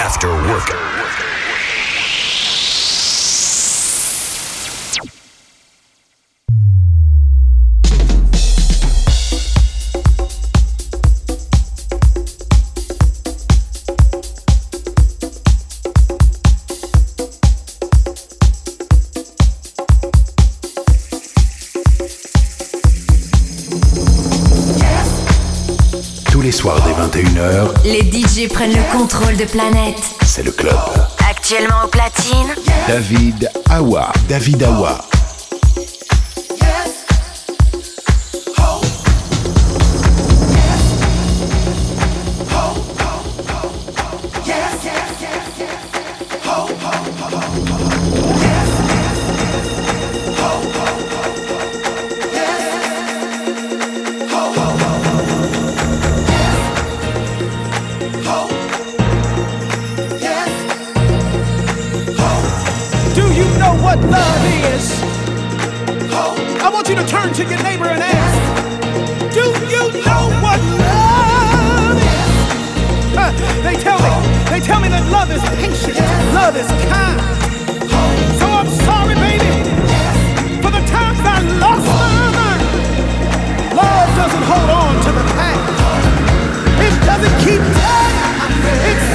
After work. De Planète. C'est le club. Actuellement au platine, David Awa. David Awa. Love is patient. Yes. Love is kind. So I'm sorry, baby, yes. for the times I lost my mind. Love doesn't hold on to the past. It doesn't keep. It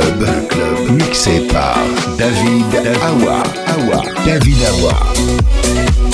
club, club mixé par David Awa. Awa. David Awa.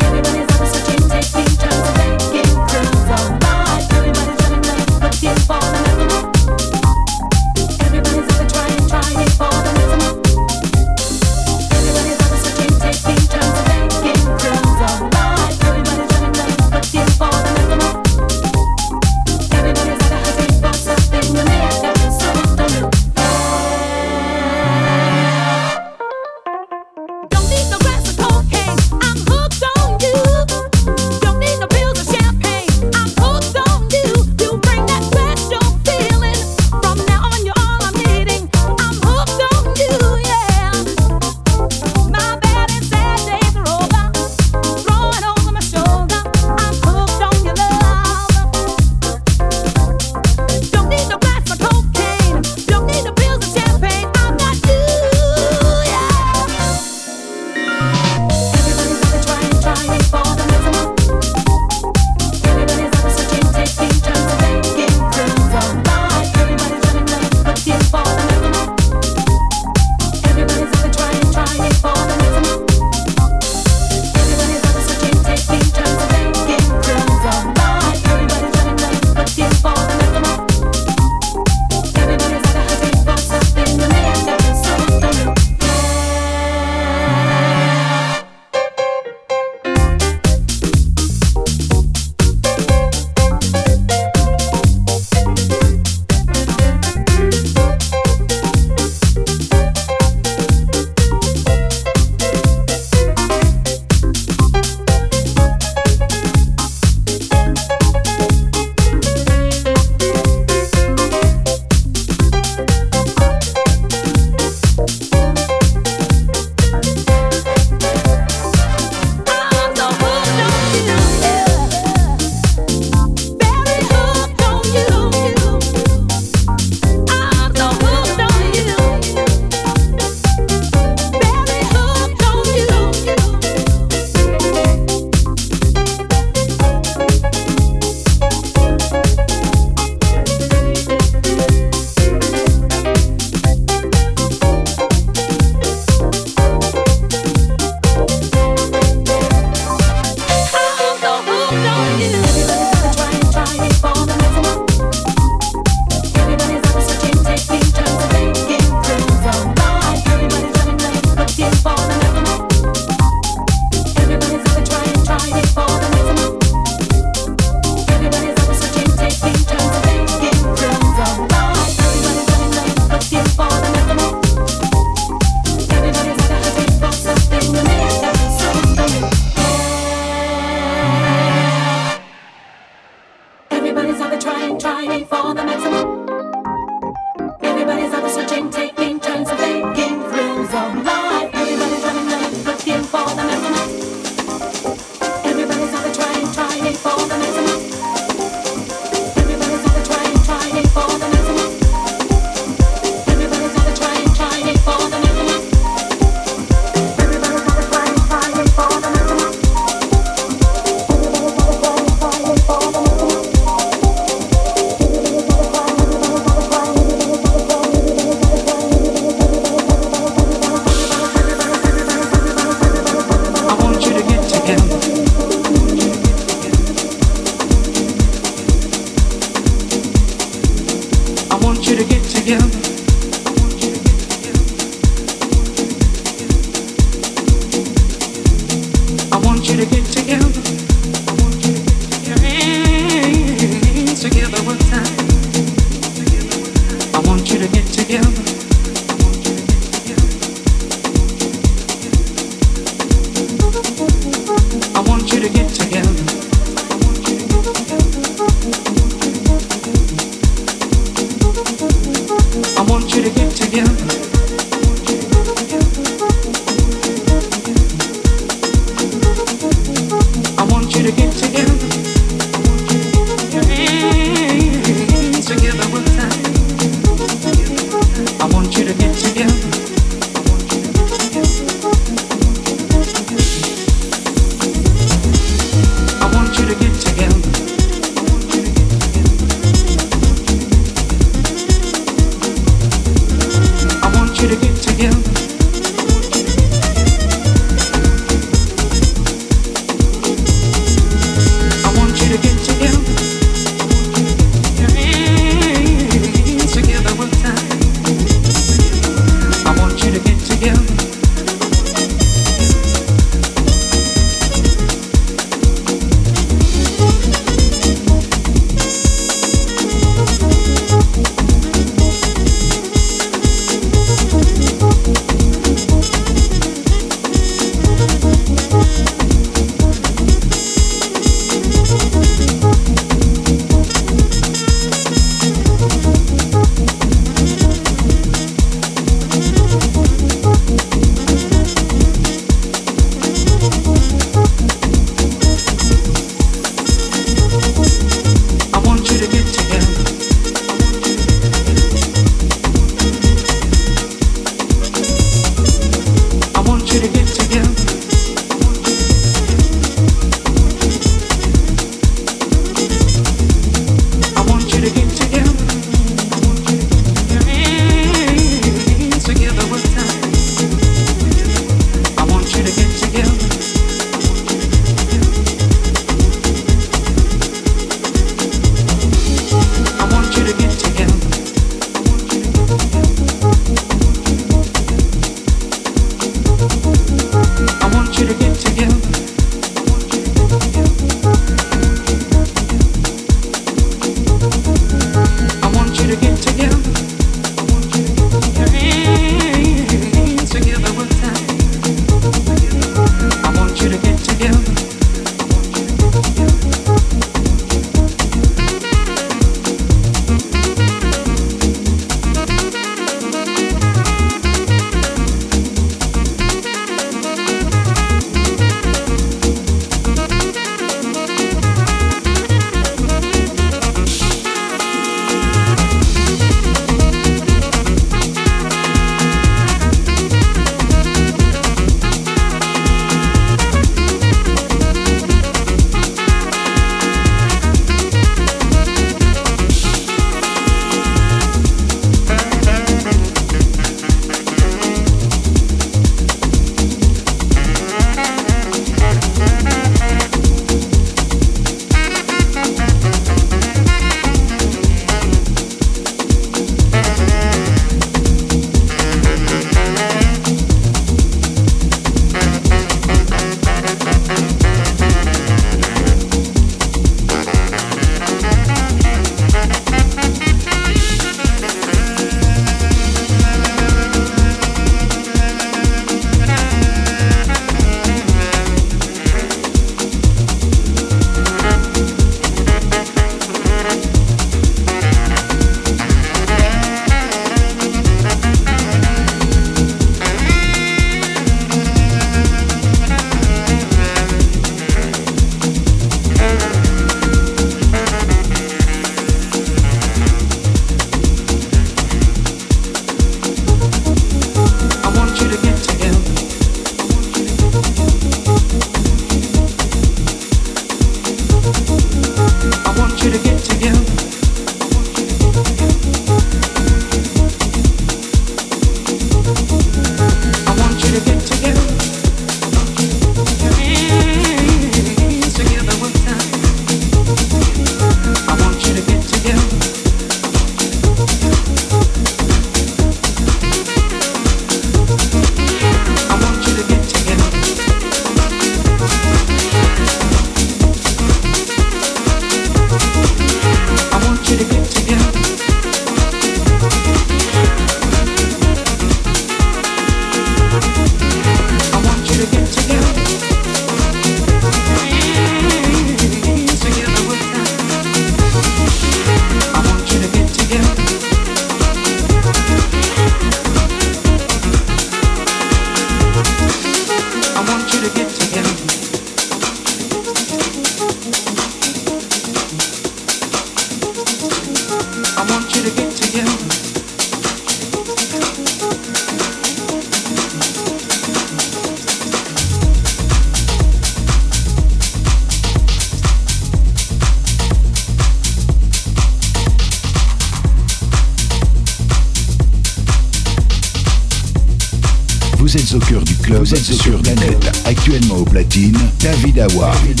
David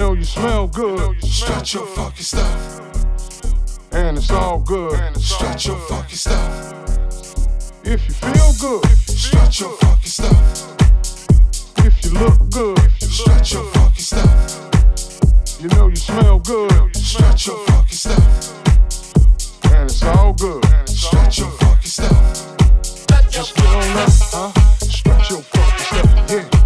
know you smell good. Stretch your fucking stuff. And it's all good. Stretch your fucking stuff. If you feel good, stretch your fucking stuff. If you look good, stretch your fucking stuff. You know you smell good, stretch your fucking stuff. And it's all good, stretch your fucking stuff. Just get on up, huh? Stretch your fucking stuff, yeah.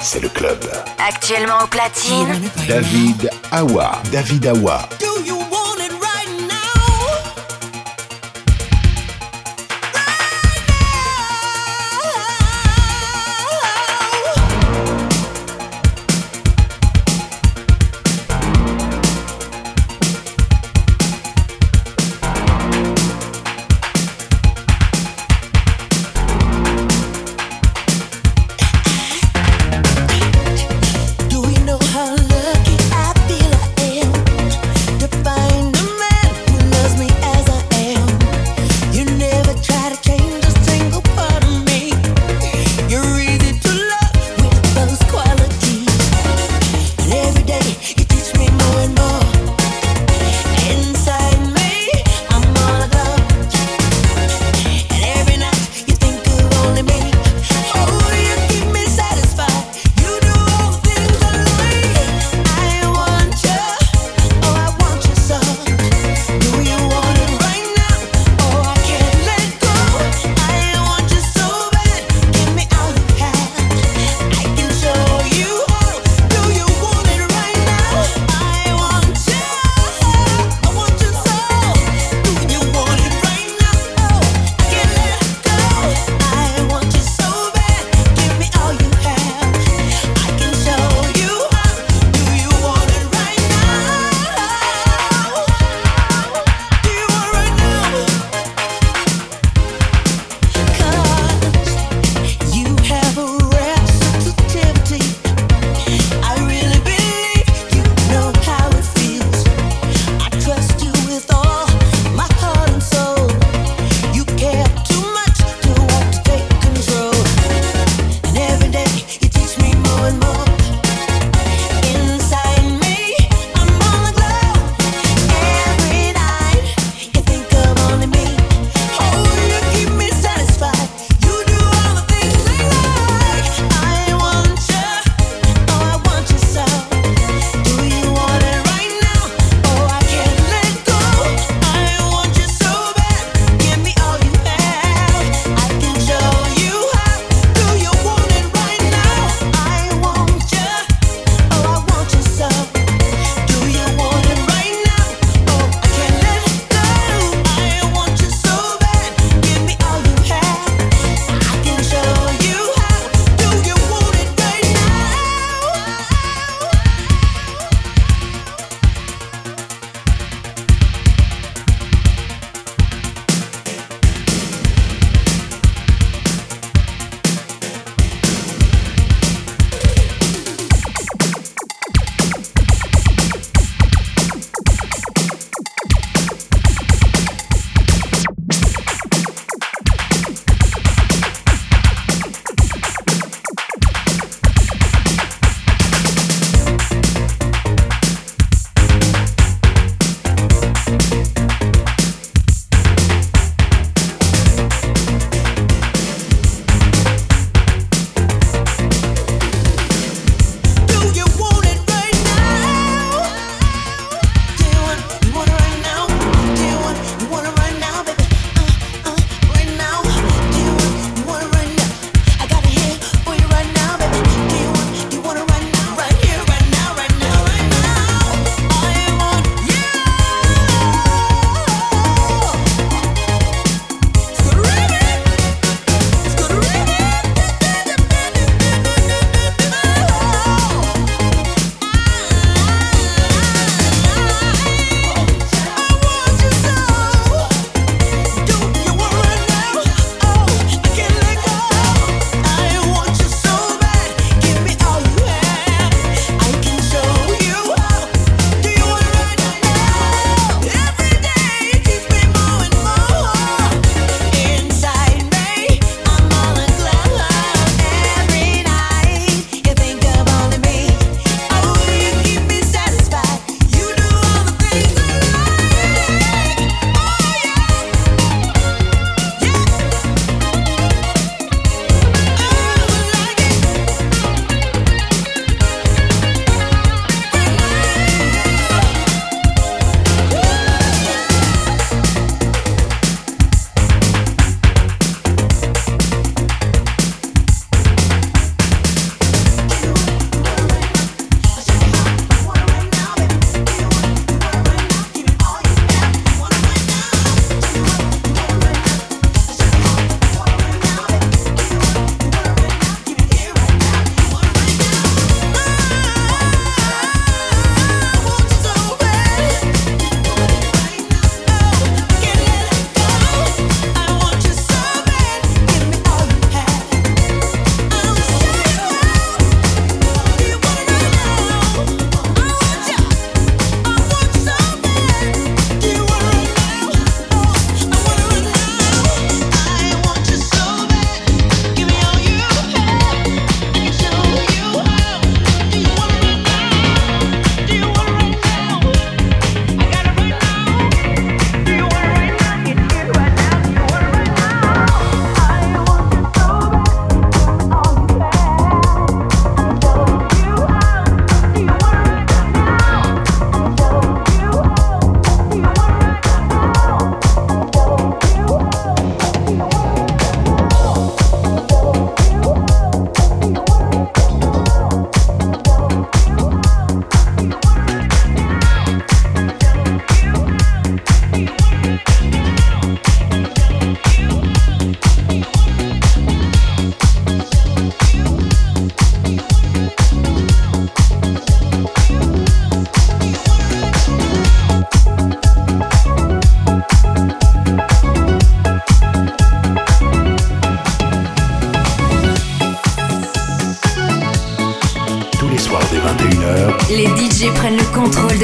C'est le club. Actuellement au platine. David Awa. David Awa.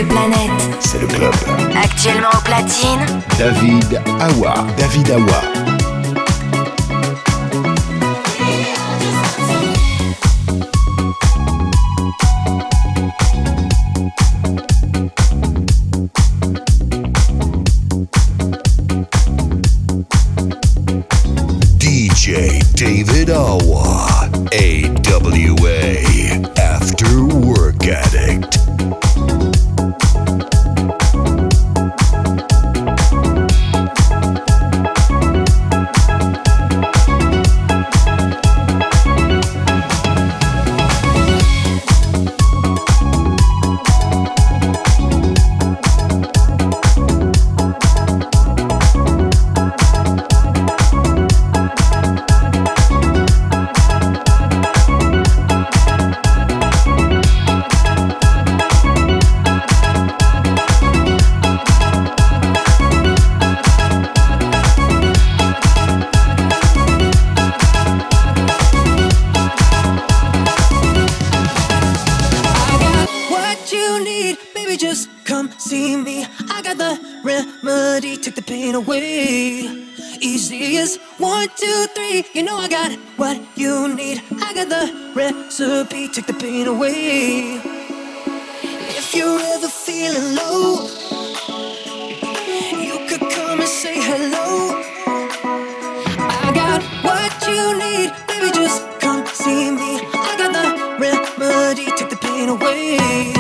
De planète. C'est le club. Actuellement au platine. David Awa. David Awa. Left to hold,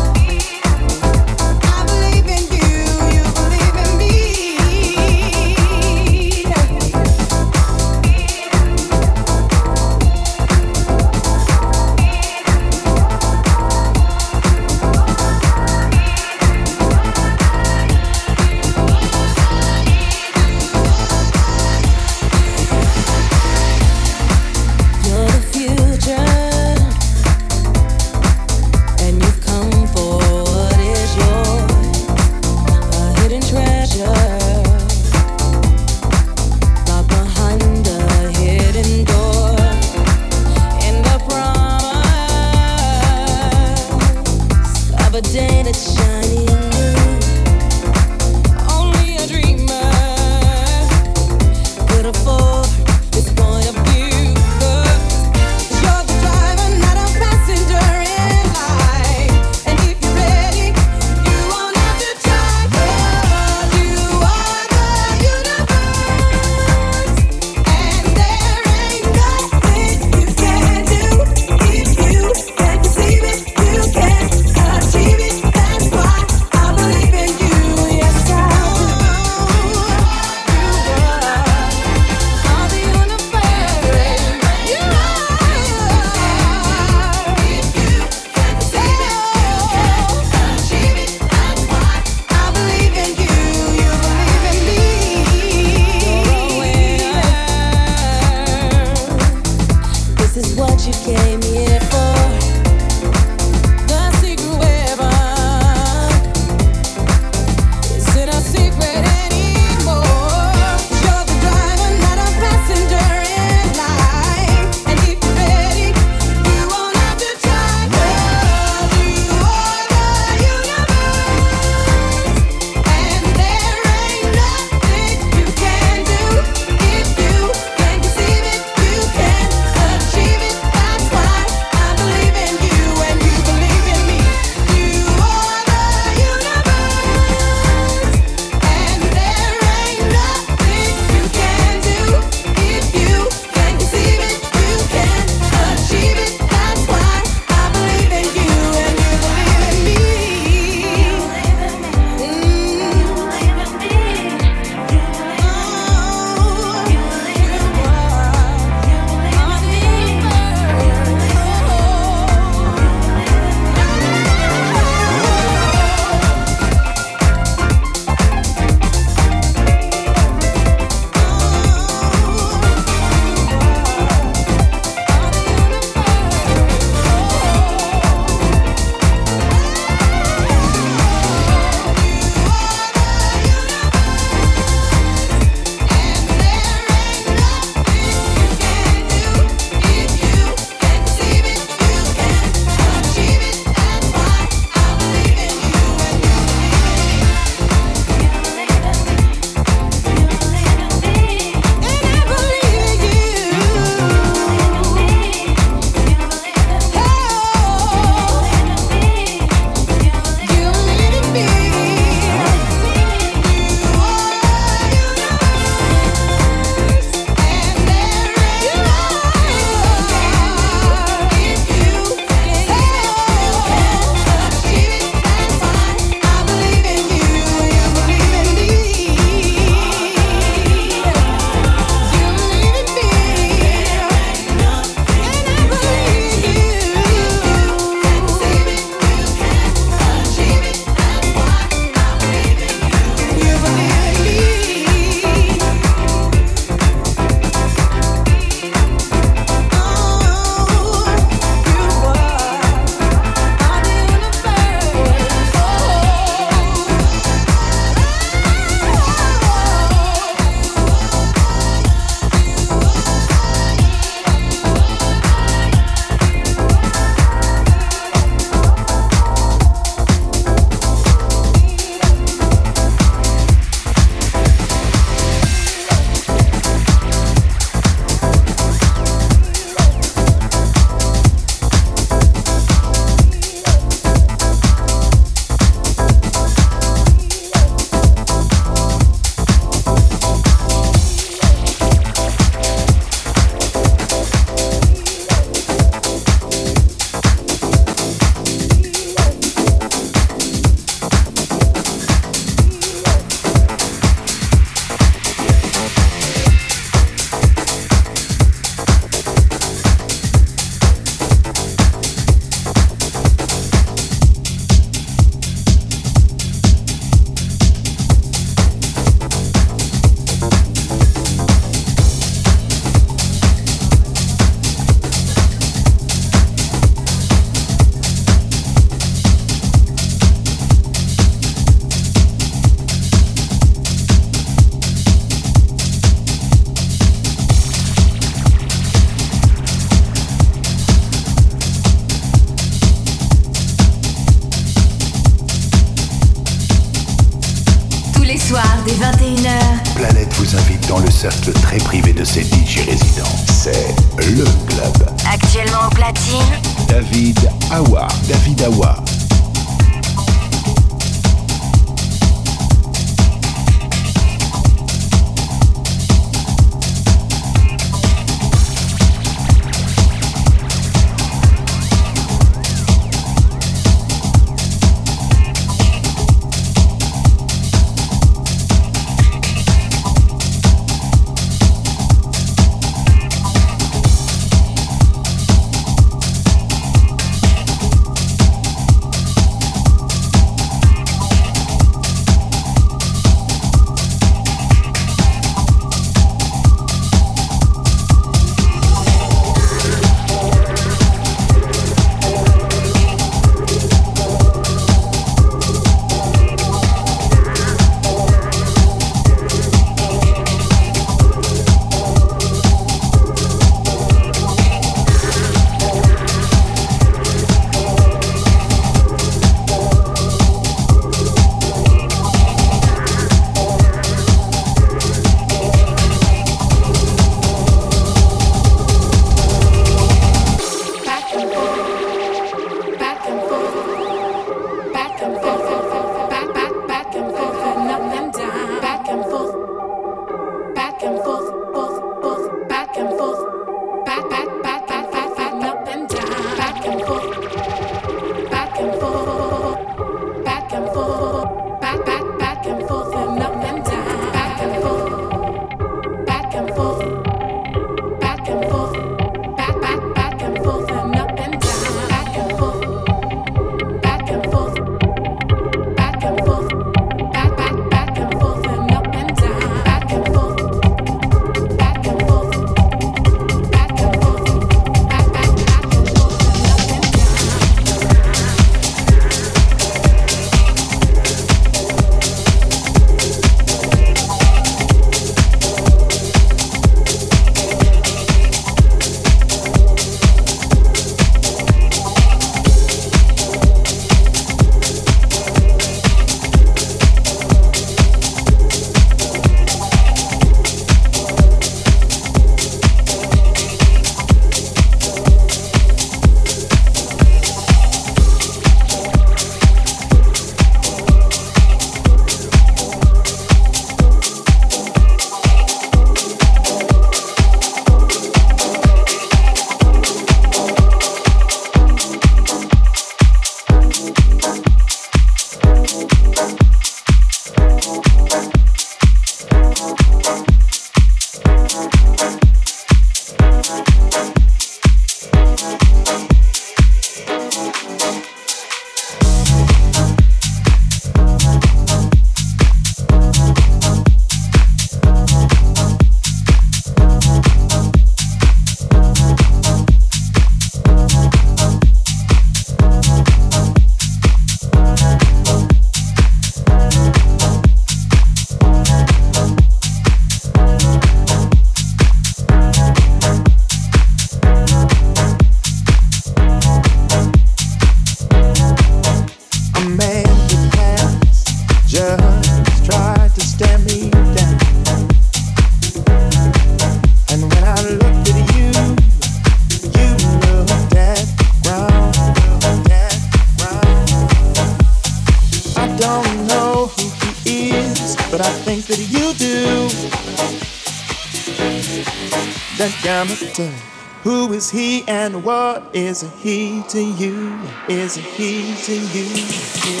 Is a he to you? Is a he to you?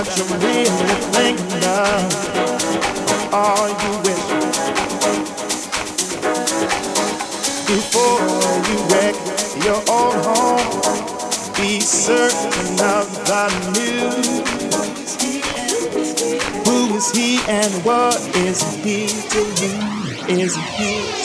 What you really thinking of. All you wish before you wreck your own home. Be certain of the news. Who is he and what is he to you? Is he